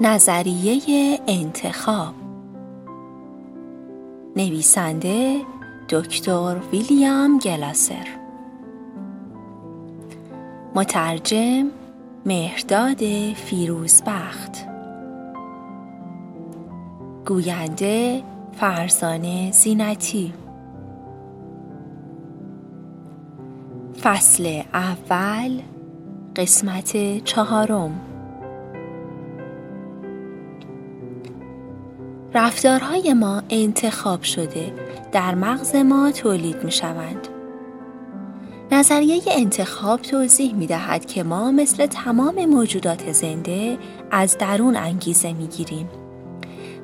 نظریه انتخاب. نویسنده دکتر ویلیام گلاسر. مترجم مهرداد فیروزبخت. گوینده فرزانه زینتی. فصل اول قسمت چهارم رفتارهای ما انتخاب شده در مغز ما تولید می شوند. نظریه انتخاب توضیح می دهد که ما مثل تمام موجودات زنده از درون انگیزه می گیریم.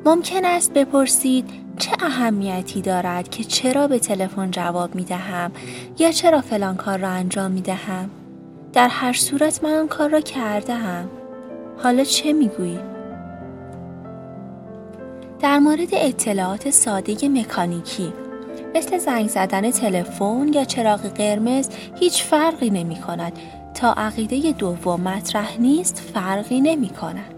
ممکن است بپرسید چه اهمیتی دارد که چرا به تلفن جواب می دهم یا چرا فلان کار را انجام می دهم؟ در هر صورت من آن کار را کرده هم. حالا چه می گویی؟ در مورد اطلاعات ساده مکانیکی مثل زنگ زدن تلفن یا چراغ قرمز هیچ فرقی نمی کند تا عقیده دوم مطرح نیست فرقی نمی کند.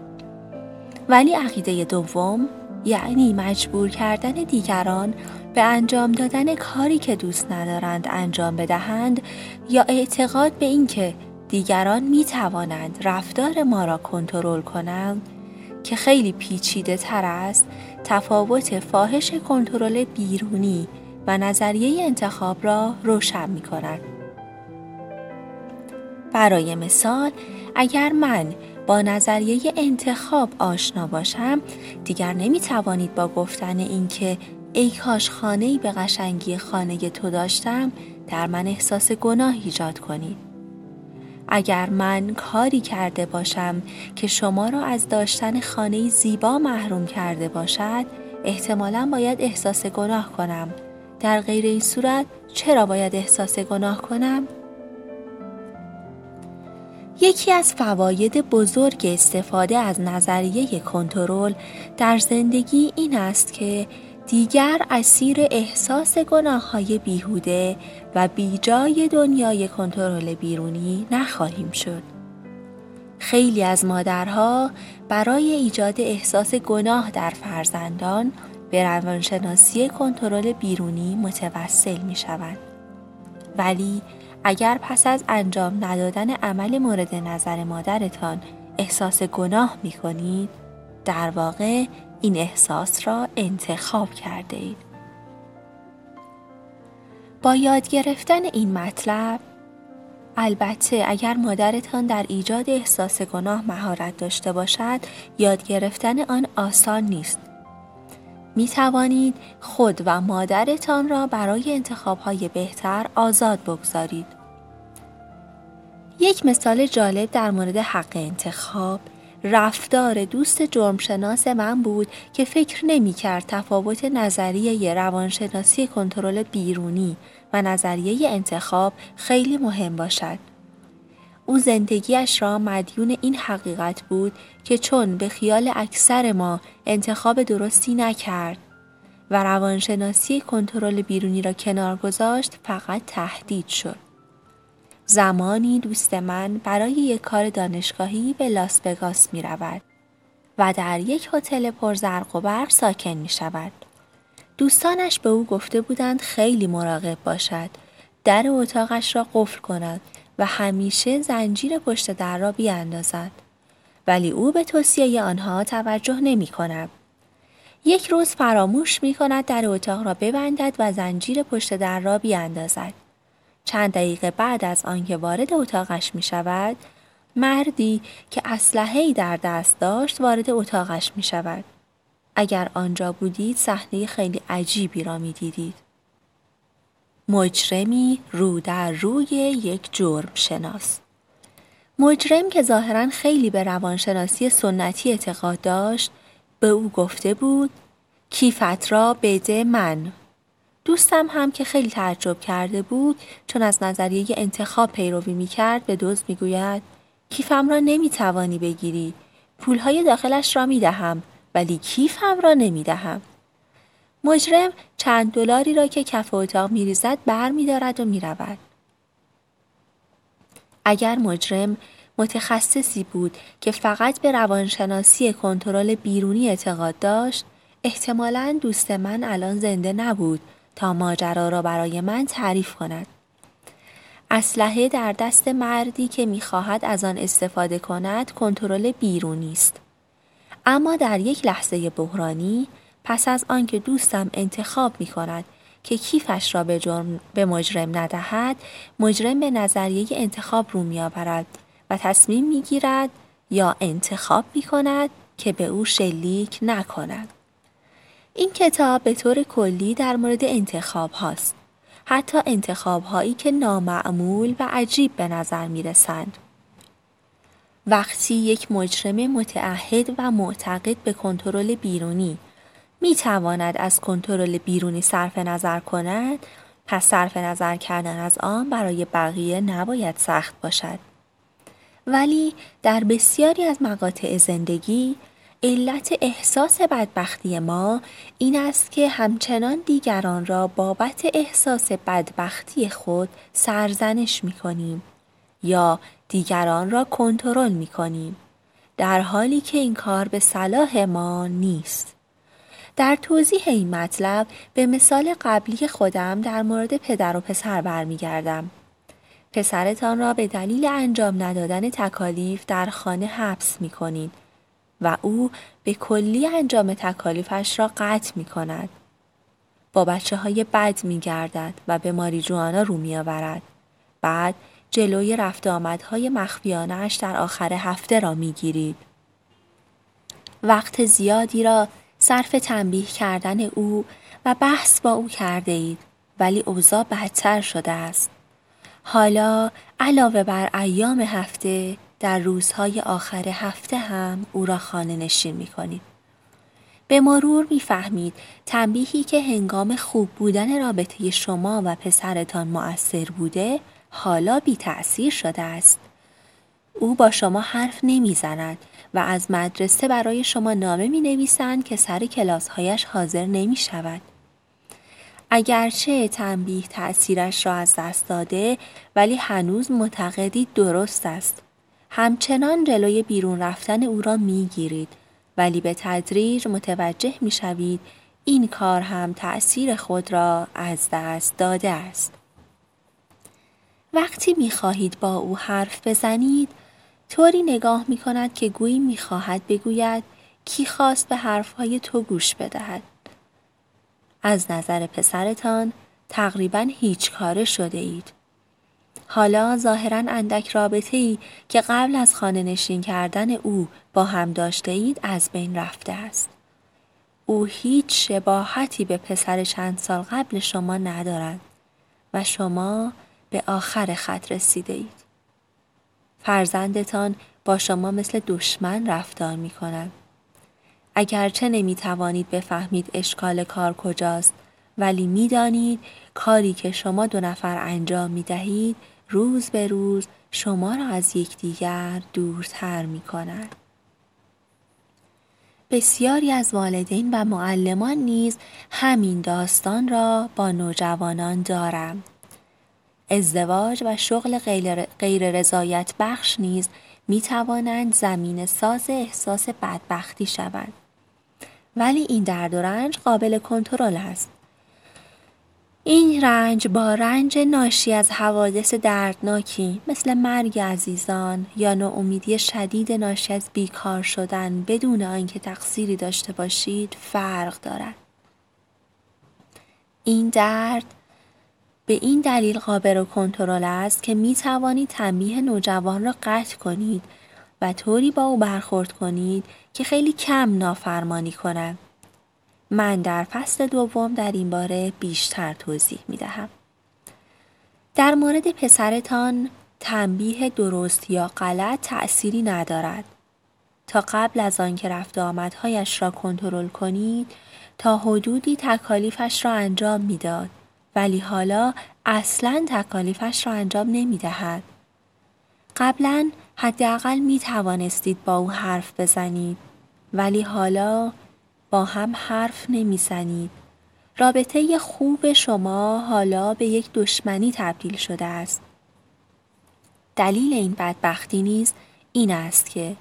ولی عقیده دوم یعنی مجبور کردن دیگران به انجام دادن کاری که دوست ندارند انجام بدهند یا اعتقاد به اینکه دیگران می توانند رفتار ما را کنترل کنند که خیلی پیچیده تر است تفاوت فاحش کنترل بیرونی و نظریه انتخاب را روشن می کند. برای مثال اگر من با نظریه انتخاب آشنا باشم دیگر نمی توانید با گفتن اینکه ای کاش خانه به قشنگی خانه تو داشتم در من احساس گناه ایجاد کنید. اگر من کاری کرده باشم که شما را از داشتن خانه زیبا محروم کرده باشد احتمالا باید احساس گناه کنم در غیر این صورت چرا باید احساس گناه کنم؟ یکی از فواید بزرگ استفاده از نظریه کنترل در زندگی این است که دیگر اسیر احساس گناه های بیهوده و بیجای دنیای کنترل بیرونی نخواهیم شد. خیلی از مادرها برای ایجاد احساس گناه در فرزندان به روانشناسی کنترل بیرونی متوسل می شوند. ولی اگر پس از انجام ندادن عمل مورد نظر مادرتان احساس گناه می کنید، در واقع این احساس را انتخاب کرده اید. با یاد گرفتن این مطلب البته اگر مادرتان در ایجاد احساس گناه مهارت داشته باشد یاد گرفتن آن آسان نیست می توانید خود و مادرتان را برای انتخابهای بهتر آزاد بگذارید. یک مثال جالب در مورد حق انتخاب رفتار دوست جرمشناس من بود که فکر نمی کرد تفاوت نظریه روانشناسی کنترل بیرونی و نظریه انتخاب خیلی مهم باشد. او زندگیش را مدیون این حقیقت بود که چون به خیال اکثر ما انتخاب درستی نکرد و روانشناسی کنترل بیرونی را کنار گذاشت فقط تهدید شد. زمانی دوست من برای یک کار دانشگاهی به لاس وگاس می رود و در یک هتل پرزرق و برق ساکن می شود. دوستانش به او گفته بودند خیلی مراقب باشد در اتاقش را قفل کند و همیشه زنجیر پشت در را بیاندازد ولی او به توصیه آنها توجه نمی کند. یک روز فراموش می کند در اتاق را ببندد و زنجیر پشت در را بیاندازد. چند دقیقه بعد از آنکه وارد اتاقش می شود، مردی که اسلحه‌ای در دست داشت وارد اتاقش می شود. اگر آنجا بودید صحنه خیلی عجیبی را می دیدید. مجرمی رو در روی یک جرم شناس مجرم که ظاهرا خیلی به روانشناسی سنتی اعتقاد داشت به او گفته بود کیفت را بده من دوستم هم که خیلی تعجب کرده بود چون از نظریه انتخاب پیروی می کرد به دوست می گوید کیفم را نمی توانی بگیری پولهای داخلش را می دهم ولی کیفم را نمی دهم مجرم چند دلاری را که کف اتاق می دارد و می رود. اگر مجرم متخصصی بود که فقط به روانشناسی کنترل بیرونی اعتقاد داشت احتمالا دوست من الان زنده نبود تا ماجرا را برای من تعریف کند اسلحه در دست مردی که می‌خواهد از آن استفاده کند کنترل بیرونی است اما در یک لحظه بحرانی پس از آنکه دوستم انتخاب می کند که کیفش را به, جرم به مجرم ندهد مجرم به نظریه انتخاب رو می آورد و تصمیم می گیرد یا انتخاب می کند که به او شلیک نکند. این کتاب به طور کلی در مورد انتخاب هاست. حتی انتخاب هایی که نامعمول و عجیب به نظر می رسند. وقتی یک مجرم متعهد و معتقد به کنترل بیرونی می تواند از کنترل بیرونی صرف نظر کند پس صرف نظر کردن از آن برای بقیه نباید سخت باشد. ولی در بسیاری از مقاطع زندگی علت احساس بدبختی ما این است که همچنان دیگران را بابت احساس بدبختی خود سرزنش می کنیم یا دیگران را کنترل می کنیم در حالی که این کار به صلاح ما نیست. در توضیح این مطلب به مثال قبلی خودم در مورد پدر و پسر برمیگردم. پسرتان را به دلیل انجام ندادن تکالیف در خانه حبس می کنید و او به کلی انجام تکالیفش را قطع می کند. با بچه های بد می گردد و به ماریجوانا رو می آورد. بعد جلوی رفت آمدهای مخفیانش در آخر هفته را می گیرید. وقت زیادی را صرف تنبیه کردن او و بحث با او کرده اید ولی اوضاع بدتر شده است. حالا علاوه بر ایام هفته در روزهای آخر هفته هم او را خانه نشین می کنید. به مرور می‌فهمید تنبیهی که هنگام خوب بودن رابطه شما و پسرتان مؤثر بوده حالا بی تأثیر شده است. او با شما حرف نمی‌زند و از مدرسه برای شما نامه می نویسند که سر کلاسهایش حاضر نمی شود. اگرچه تنبیه تأثیرش را از دست داده ولی هنوز معتقدید درست است. همچنان جلوی بیرون رفتن او را می گیرید ولی به تدریج متوجه می شوید این کار هم تأثیر خود را از دست داده است. وقتی می خواهید با او حرف بزنید طوری نگاه می کند که گویی می خواهد بگوید کی خواست به حرفهای تو گوش بدهد. از نظر پسرتان تقریبا هیچ کاره شده اید. حالا ظاهرا اندک رابطه ای که قبل از خانه نشین کردن او با هم داشته اید از بین رفته است. او هیچ شباهتی به پسر چند سال قبل شما ندارد و شما به آخر خط رسیده اید. فرزندتان با شما مثل دشمن رفتار می کند. اگرچه نمی توانید بفهمید اشکال کار کجاست ولی می دانید کاری که شما دو نفر انجام می دهید روز به روز شما را از یکدیگر دورتر می کند. بسیاری از والدین و معلمان نیز همین داستان را با نوجوانان دارم. ازدواج و شغل غیر رضایت بخش نیز می توانند زمین ساز احساس بدبختی شوند. ولی این درد و رنج قابل کنترل است. این رنج با رنج ناشی از حوادث دردناکی مثل مرگ عزیزان یا ناامیدی شدید ناشی از بیکار شدن بدون آنکه تقصیری داشته باشید فرق دارد. این درد به این دلیل قابل کنترل است که می توانید تنبیه نوجوان را قطع کنید و طوری با او برخورد کنید که خیلی کم نافرمانی کند. من در فصل دوم در این باره بیشتر توضیح می دهم. در مورد پسرتان تنبیه درست یا غلط تأثیری ندارد. تا قبل از آنکه رفت آمدهایش را کنترل کنید تا حدودی تکالیفش را انجام می‌داد ولی حالا اصلا تکالیفش را انجام نمی دهد. قبلا حداقل می توانستید با او حرف بزنید ولی حالا با هم حرف نمی‌زنید. رابطه خوب شما حالا به یک دشمنی تبدیل شده است. دلیل این بدبختی نیز این است که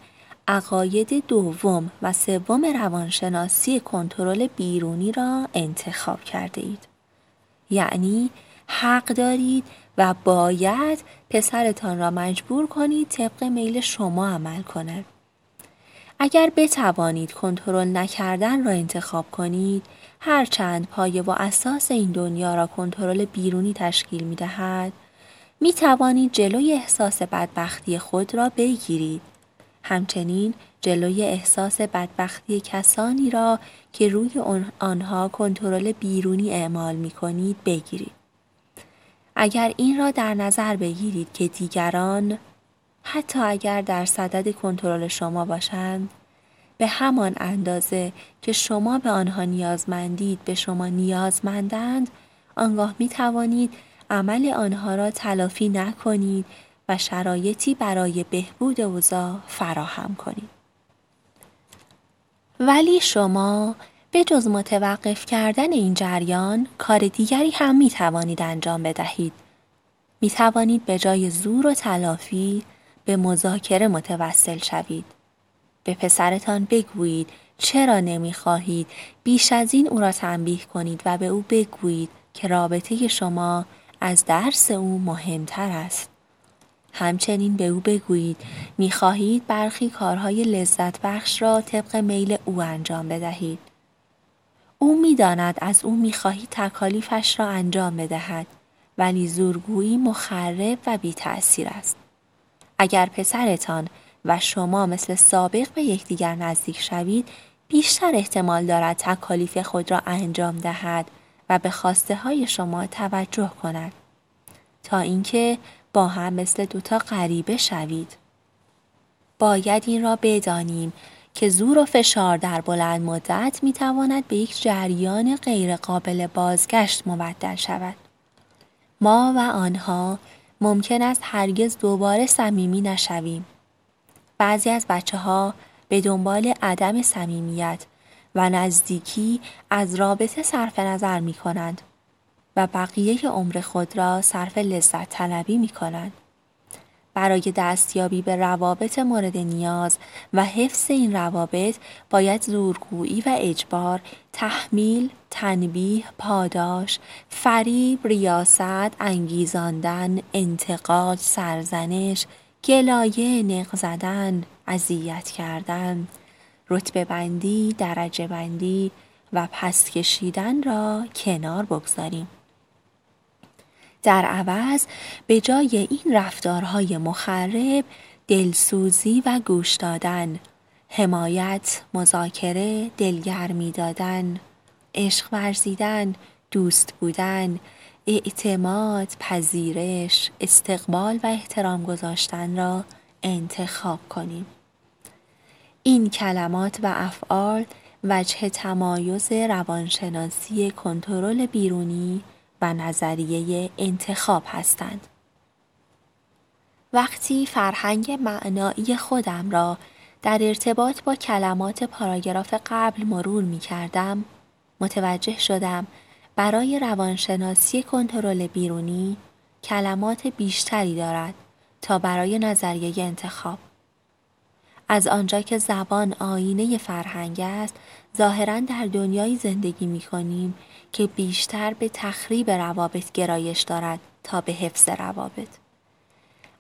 عقاید دوم و سوم روانشناسی کنترل بیرونی را انتخاب کرده اید. یعنی حق دارید و باید پسرتان را مجبور کنید طبق میل شما عمل کند. اگر بتوانید کنترل نکردن را انتخاب کنید، هرچند پایه و اساس این دنیا را کنترل بیرونی تشکیل می دهد، می توانید جلوی احساس بدبختی خود را بگیرید. همچنین جلوی احساس بدبختی کسانی را که روی آنها کنترل بیرونی اعمال می کنید بگیرید. اگر این را در نظر بگیرید که دیگران حتی اگر در صدد کنترل شما باشند به همان اندازه که شما به آنها نیازمندید به شما نیازمندند آنگاه می توانید عمل آنها را تلافی نکنید و شرایطی برای بهبود اوضاع فراهم کنید. ولی شما به جز متوقف کردن این جریان کار دیگری هم می توانید انجام بدهید. می توانید به جای زور و تلافی به مذاکره متوسل شوید. به پسرتان بگویید چرا نمی خواهید بیش از این او را تنبیه کنید و به او بگویید که رابطه شما از درس او مهمتر است. همچنین به او بگویید می خواهید برخی کارهای لذت بخش را طبق میل او انجام بدهید. او می‌داند از او می خواهید تکالیفش را انجام بدهد ولی زورگویی مخرب و بی تأثیر است. اگر پسرتان و شما مثل سابق به یکدیگر نزدیک شوید بیشتر احتمال دارد تکالیف خود را انجام دهد و به خواسته های شما توجه کند. تا اینکه با هم مثل دوتا غریبه شوید. باید این را بدانیم که زور و فشار در بلند مدت می تواند به یک جریان غیرقابل بازگشت مبدل شود. ما و آنها ممکن است هرگز دوباره صمیمی نشویم. بعضی از بچه ها به دنبال عدم صمیمیت و نزدیکی از رابطه صرف نظر می کنند و بقیه عمر خود را صرف لذت طلبی می کنند. برای دستیابی به روابط مورد نیاز و حفظ این روابط باید زورگویی و اجبار، تحمیل، تنبیه، پاداش، فریب، ریاست، انگیزاندن، انتقاد، سرزنش، گلایه، نق زدن، اذیت کردن، رتبه بندی، درجه بندی و پست کشیدن را کنار بگذاریم. در عوض به جای این رفتارهای مخرب دلسوزی و گوش دادن، حمایت، مذاکره، دلگرمی دادن، عشق ورزیدن، دوست بودن، اعتماد، پذیرش، استقبال و احترام گذاشتن را انتخاب کنیم. این کلمات و افعال وجه تمایز روانشناسی کنترل بیرونی نظریه انتخاب هستند. وقتی فرهنگ معنایی خودم را در ارتباط با کلمات پاراگراف قبل مرور می کردم، متوجه شدم برای روانشناسی کنترل بیرونی کلمات بیشتری دارد تا برای نظریه انتخاب. از آنجا که زبان آینه فرهنگ است، ظاهرا در دنیایی زندگی می کنیم که بیشتر به تخریب روابط گرایش دارد تا به حفظ روابط.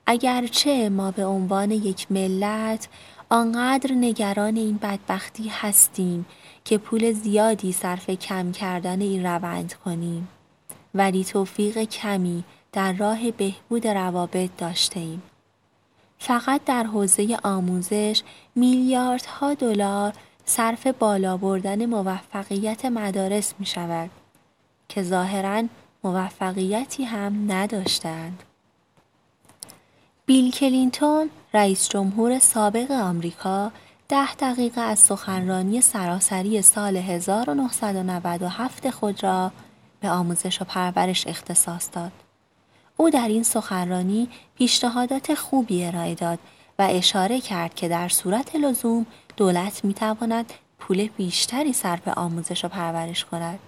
اگرچه ما به عنوان یک ملت آنقدر نگران این بدبختی هستیم که پول زیادی صرف کم کردن این روند کنیم ولی توفیق کمی در راه بهبود روابط داشته ایم. فقط در حوزه آموزش میلیاردها دلار صرف بالا بردن موفقیت مدارس می شود که ظاهرا موفقیتی هم نداشتند. بیل کلینتون رئیس جمهور سابق آمریکا ده دقیقه از سخنرانی سراسری سال 1997 خود را به آموزش و پرورش اختصاص داد. او در این سخنرانی پیشنهادات خوبی ارائه داد و اشاره کرد که در صورت لزوم دولت می تواند پول بیشتری صرف آموزش و پرورش کند.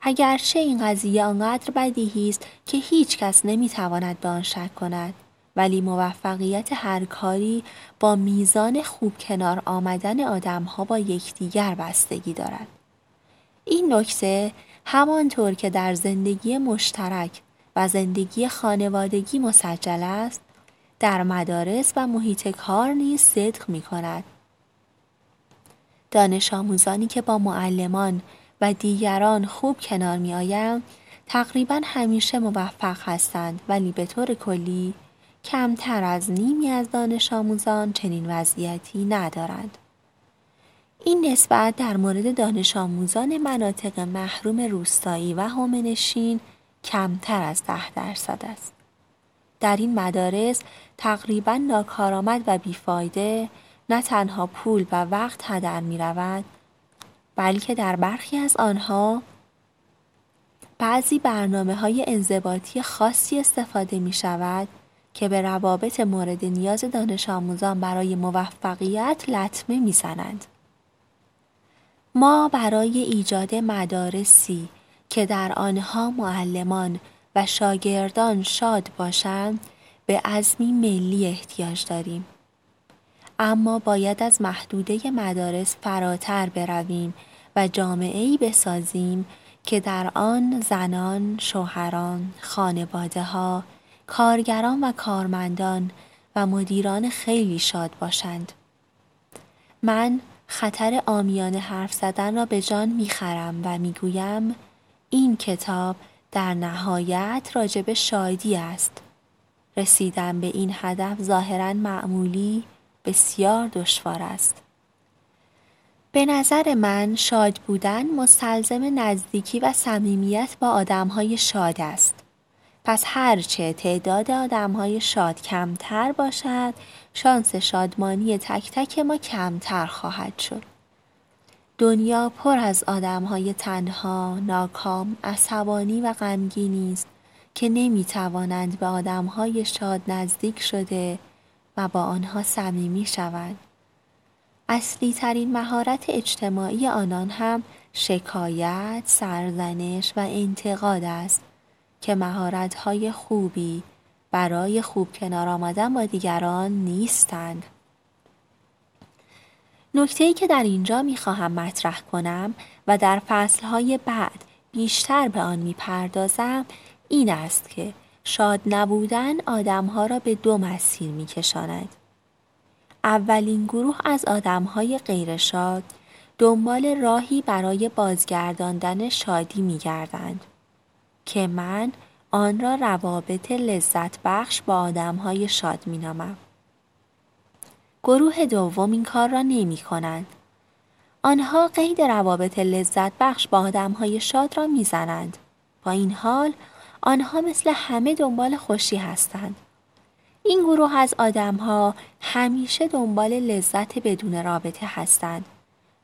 اگرچه این قضیه آنقدر بدیهی است که هیچ کس نمی تواند به آن شک کند ولی موفقیت هر کاری با میزان خوب کنار آمدن آدم ها با یکدیگر بستگی دارد. این نکته همانطور که در زندگی مشترک و زندگی خانوادگی مسجل است در مدارس و محیط کار نیز صدق می کند. دانش آموزانی که با معلمان و دیگران خوب کنار می آیند تقریبا همیشه موفق هستند ولی به طور کلی کمتر از نیمی از دانش آموزان چنین وضعیتی ندارند. این نسبت در مورد دانش آموزان مناطق محروم روستایی و هومنشین کمتر از ده درصد است. در این مدارس تقریبا ناکارآمد و بیفایده نه تنها پول و وقت هدر می رود بلکه در برخی از آنها بعضی برنامه های انضباطی خاصی استفاده می شود که به روابط مورد نیاز دانش آموزان برای موفقیت لطمه می زنند. ما برای ایجاد مدارسی که در آنها معلمان و شاگردان شاد باشند به عزمی ملی احتیاج داریم. اما باید از محدوده مدارس فراتر برویم و جامعه بسازیم که در آن زنان، شوهران، خانواده ها، کارگران و کارمندان و مدیران خیلی شاد باشند. من خطر آمیانه حرف زدن را به جان می‌خرم و می‌گویم این کتاب در نهایت راجب شادی است. رسیدن به این هدف ظاهرا معمولی بسیار دشوار است. به نظر من شاد بودن مستلزم نزدیکی و صمیمیت با آدمهای شاد است. پس هرچه تعداد آدمهای شاد کمتر باشد شانس شادمانی تک تک ما کمتر خواهد شد. دنیا پر از آدمهای تنها، ناکام، عصبانی و غمگینی است که نمی توانند به آدمهای شاد نزدیک شده و با آنها صمیمی شوند. اصلی ترین مهارت اجتماعی آنان هم شکایت، سرزنش و انتقاد است که مهارت‌های خوبی برای خوب کنار آمدن با دیگران نیستند. نکته که در اینجا می خواهم مطرح کنم و در فصلهای بعد بیشتر به آن می پردازم این است که شاد نبودن آدمها را به دو مسیر می کشاند. اولین گروه از آدمهای غیرشاد دنبال راهی برای بازگرداندن شادی می گردند که من آن را روابط لذت بخش با آدمهای شاد می نامم. گروه دوم این کار را نمی کنند. آنها قید روابط لذت بخش با آدمهای شاد را می‌زنند. با این حال آنها مثل همه دنبال خوشی هستند. این گروه از آدمها همیشه دنبال لذت بدون رابطه هستند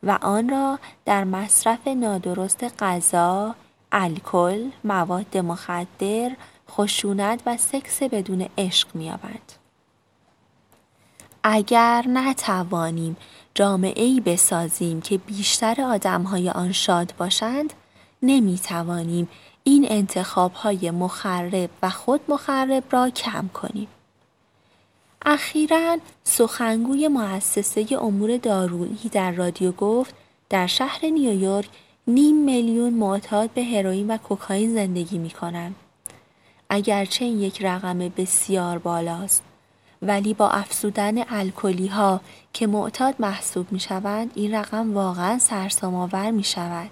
و آن را در مصرف نادرست غذا، الکل، مواد مخدر، خشونت و سکس بدون عشق می‌یابند. اگر نتوانیم جامعه ای بسازیم که بیشتر آدم های آن شاد باشند نمی توانیم این انتخاب های مخرب و خود مخرب را کم کنیم. اخیرا سخنگوی مؤسسه امور دارویی در رادیو گفت در شهر نیویورک نیم میلیون معتاد به هروئین و کوکائین زندگی می کنند. اگرچه این یک رقم بسیار بالاست ولی با افزودن الکلی ها که معتاد محسوب می شوند این رقم واقعا سرسام آور می شود.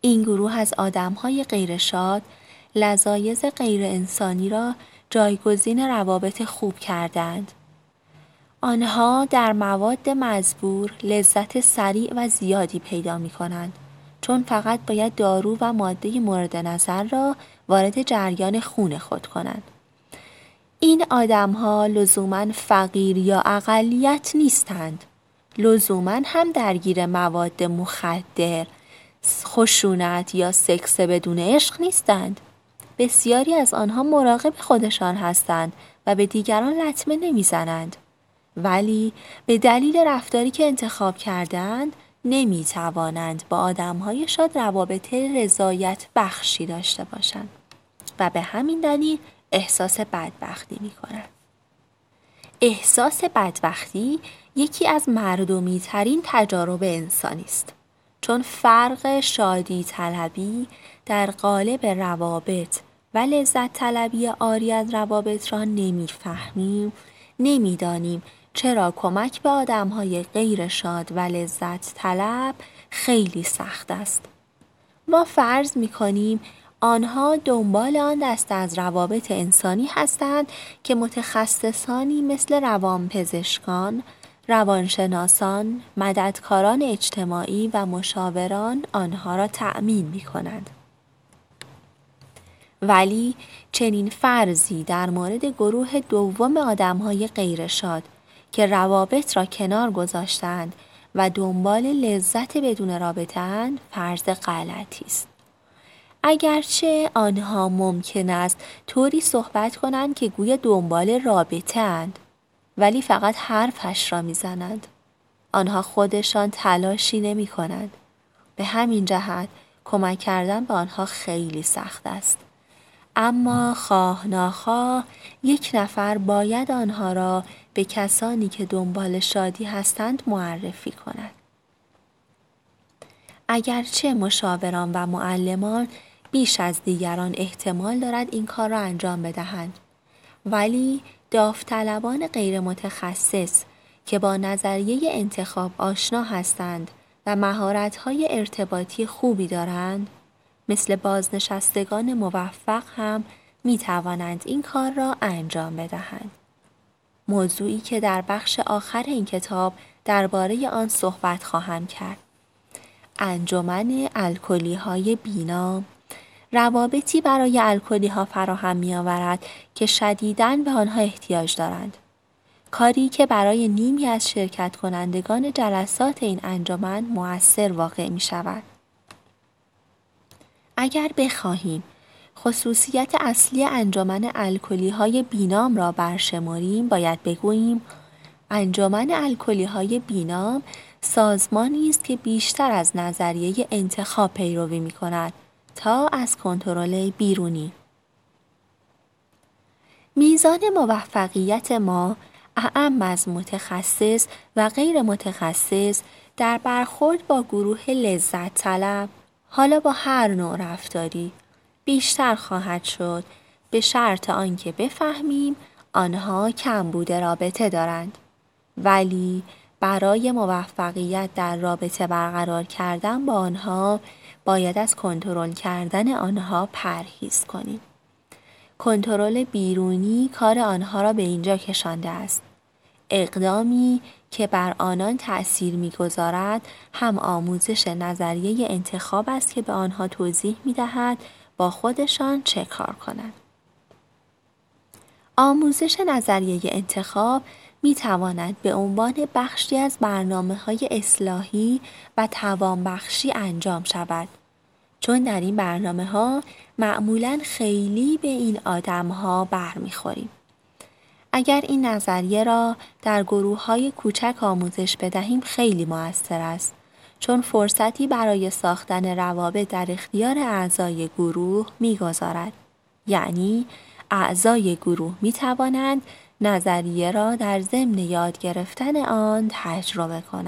این گروه از آدم های غیر شاد لذایز غیر انسانی را جایگزین روابط خوب کردند. آنها در مواد مزبور لذت سریع و زیادی پیدا می کنند چون فقط باید دارو و ماده مورد نظر را وارد جریان خون خود کنند. این آدمها لزوما فقیر یا اقلیت نیستند. لزوما هم درگیر مواد مخدر، خشونت یا سکس بدون عشق نیستند. بسیاری از آنها مراقب خودشان هستند و به دیگران لطمه نمی‌زنند. ولی به دلیل رفتاری که انتخاب کردند نمی توانند با آدمهای شاد روابط رضایت بخشی داشته باشند و به همین دلیل احساس بدبختی می کنند. احساس بدبختی یکی از مردمی ترین تجارب انسانی است. چون فرق شادی طلبی در قالب روابط و لذت طلبی آری از روابط را نمی‌فهمیم نمی‌دانیم چرا کمک به آدم های غیر شاد و لذت طلب خیلی سخت است. ما فرض می کنیم آنها دنبال آن دست از روابط انسانی هستند که متخصصانی مثل روانپزشکان، روانشناسان، مددکاران اجتماعی و مشاوران آنها را تأمین می کنند. ولی چنین فرضی در مورد گروه دوم آدمهای غیرشاد که روابط را کنار گذاشتند و دنبال لذت بدون رابطه فرض غلطی است. اگرچه آنها ممکن است طوری صحبت کنند که گویا دنبال رابطه اند ولی فقط حرفش را می‌زنند. آنها خودشان تلاشی نمی کنند. به همین جهت کمک کردن به آنها خیلی سخت است. اما خواه ناخواه یک نفر باید آنها را به کسانی که دنبال شادی هستند معرفی کند. اگرچه مشاوران و معلمان بیش از دیگران احتمال دارد این کار را انجام بدهند ولی داوطلبان غیر متخصص که با نظریه انتخاب آشنا هستند و مهارت‌های ارتباطی خوبی دارند مثل بازنشستگان موفق هم می توانند این کار را انجام بدهند. موضوعی که در بخش آخر این کتاب درباره آن صحبت خواهم کرد. انجمن الکلی های بینام روابطی برای الکلی ها فراهم می آورد که شدیداً به آنها احتیاج دارند. کاری که برای نیمی از شرکت کنندگان جلسات این انجمن مؤثر واقع می شود. اگر بخواهیم خصوصیت اصلی انجمن الکلی های بینام را برشماریم باید بگوییم انجمن الکلی های بینام سازمانی است که بیشتر از نظریه انتخاب پیروی می کند تا از کنترل بیرونی. میزان موفقیت ما اعم از متخصص و غیر متخصص در برخورد با گروه لذت طلب حالا با هر نوع رفتاری بیشتر خواهد شد. به شرط آنکه بفهمیم آنها کم بوده رابطه دارند. ولی برای موفقیت در رابطه برقرار کردن با آنها باید از کنترل کردن آنها پرهیز کنیم. کنترل بیرونی کار آنها را به اینجا کشانده است. اقدامی که بر آنان تأثیر می‌گذارد هم آموزش نظریه انتخاب است که به آنها توضیح می دهد با خودشان چه کار کنند. آموزش نظریه انتخاب می تواند به عنوان بخشی از برنامه های اصلاحی و توانبخشی انجام شود. چون در این برنامه ها معمولا خیلی به این آدم ها برمیخوریم. اگر این نظریه را در گروه های کوچک آموزش بدهیم خیلی موثر است چون فرصتی برای ساختن روابط در اختیار اعضای گروه می‌گذارد یعنی اعضای گروه می توانند نظریه را در ضمن یاد گرفتن آن تجربه کنند